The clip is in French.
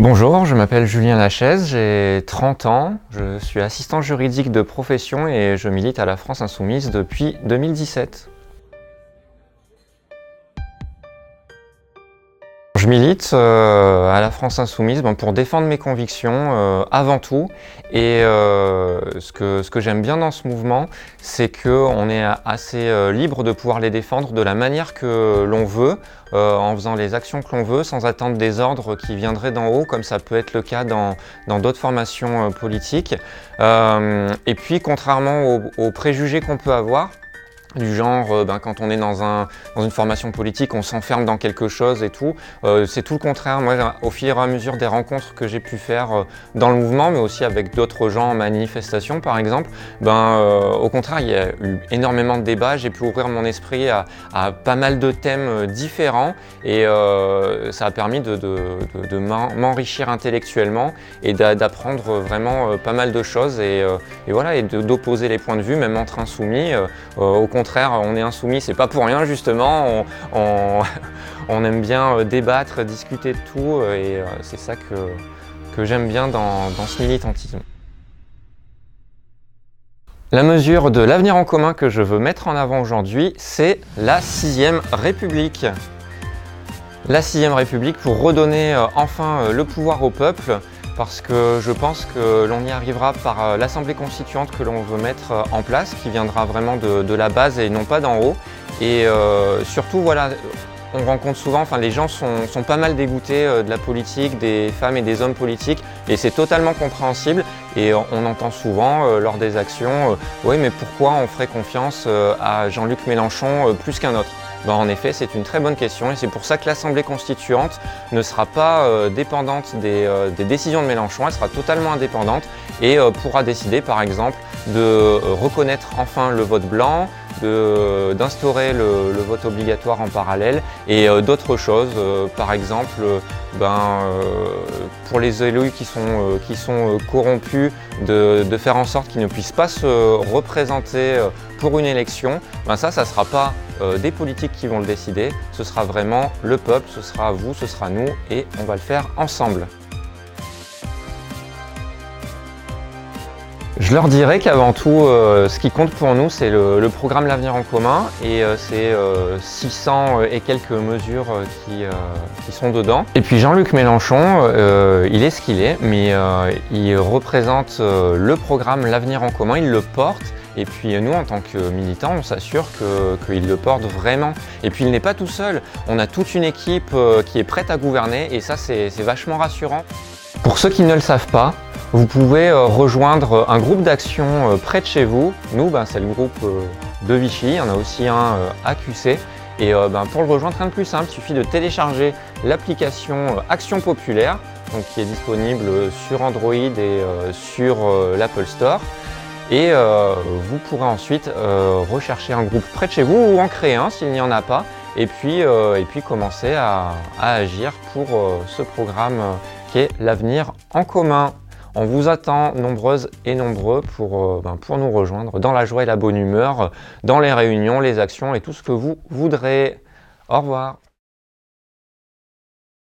Bonjour, je m'appelle Julien Lachaise, j'ai 30 ans, je suis assistant juridique de profession et je milite à la France Insoumise depuis 2017. Je milite euh, à la France Insoumise pour défendre mes convictions euh, avant tout. Et euh, ce que j'aime bien dans ce mouvement, c'est qu'on est assez libre de pouvoir les défendre de la manière que l'on veut, en faisant les actions que l'on veut, sans attendre des ordres qui viendraient d'en haut, comme ça peut être le cas dans d'autres formations politiques. et puis, contrairement aux préjugés qu'on peut avoir, du genre euh, ben, quand on est dans, un, dans une formation politique, on s'enferme dans quelque chose et tout. Euh, c'est tout le contraire. Moi, au fur et à mesure des rencontres que j'ai pu faire euh, dans le mouvement, mais aussi avec d'autres gens en manifestation, par exemple, ben, au contraire, il y a eu énormément de débats. J'ai pu ouvrir mon esprit à, pas mal de thèmes différents et ça a permis de, m'enrichir intellectuellement et d'apprendre vraiment pas mal de choses et, et voilà, et d'opposer les points de vue, même entre insoumis. au contraire, contraire, on est insoumis, c'est pas pour rien justement. On, aime bien euh, débattre, discuter de tout, euh, et euh, c'est ça que, j'aime bien dans, dans ce militantisme. La mesure de l'avenir en commun que je veux mettre en avant aujourd'hui, c'est la sixième République. La sixième République pour redonner enfin le pouvoir au peuple, parce que je pense que l'on y arrivera par euh, l'Assemblée constituante que l'on veut mettre euh, en place, qui viendra vraiment de, la base et non pas d'en haut. Et euh, surtout, voilà, on rencontre souvent, enfin les gens sont, pas mal dégoûtés de la politique, des femmes et des hommes politiques, et c'est totalement compréhensible. Et on entend souvent lors des actions, oui mais pourquoi on ferait confiance à Jean-Luc Mélenchon plus qu'un autre? Ben, en effet, c'est une très bonne question et c'est pour ça que l'Assemblée constituante ne sera pas euh, dépendante euh, des, décisions de Mélenchon, elle sera totalement indépendante et euh, pourra décider par exemple de reconnaître enfin le vote blanc, d'instaurer le, vote obligatoire en parallèle et d'autres choses, par exemple ben, pour les élus qui sont, qui sont corrompus, de, de, faire en sorte qu'ils ne puissent pas se représenter pour une élection, ben ça, ça ne sera pas euh, des politiques qui vont le décider, ce sera vraiment le peuple, ce sera vous, ce sera nous, et on va le faire ensemble. Je leur dirais qu'avant tout, euh, ce qui compte pour nous, c'est le, programme L'Avenir en commun et euh, c'est 600 et quelques mesures qui, qui, sont dedans. Et puis Jean-Luc Mélenchon, il est ce qu'il est, mais il représente le programme L'Avenir en commun, il le porte et puis nous, en tant que militants, on s'assure qu'il le porte vraiment. Et puis il n'est pas tout seul, on a toute une équipe euh, qui est prête à gouverner et ça c'est vachement rassurant. Pour ceux qui ne le savent pas, vous pouvez euh, rejoindre un groupe d'action euh, près de chez vous. Nous, ben, c'est le groupe de Vichy, en a aussi un à QC. Et ben, pour le rejoindre, rien de plus simple, il suffit de télécharger l'application Action Populaire, qui est disponible sur Android et sur l'Apple Store. Et euh, vous pourrez ensuite euh, rechercher un groupe près de chez vous ou en créer un s'il n'y en a pas. Et puis, euh, commencer à, agir pour ce programme qui est l'avenir en commun. On vous attend nombreuses et nombreux pour, ben, pour nous rejoindre dans la joie et la bonne humeur, dans les réunions, les actions et tout ce que vous voudrez. Au revoir.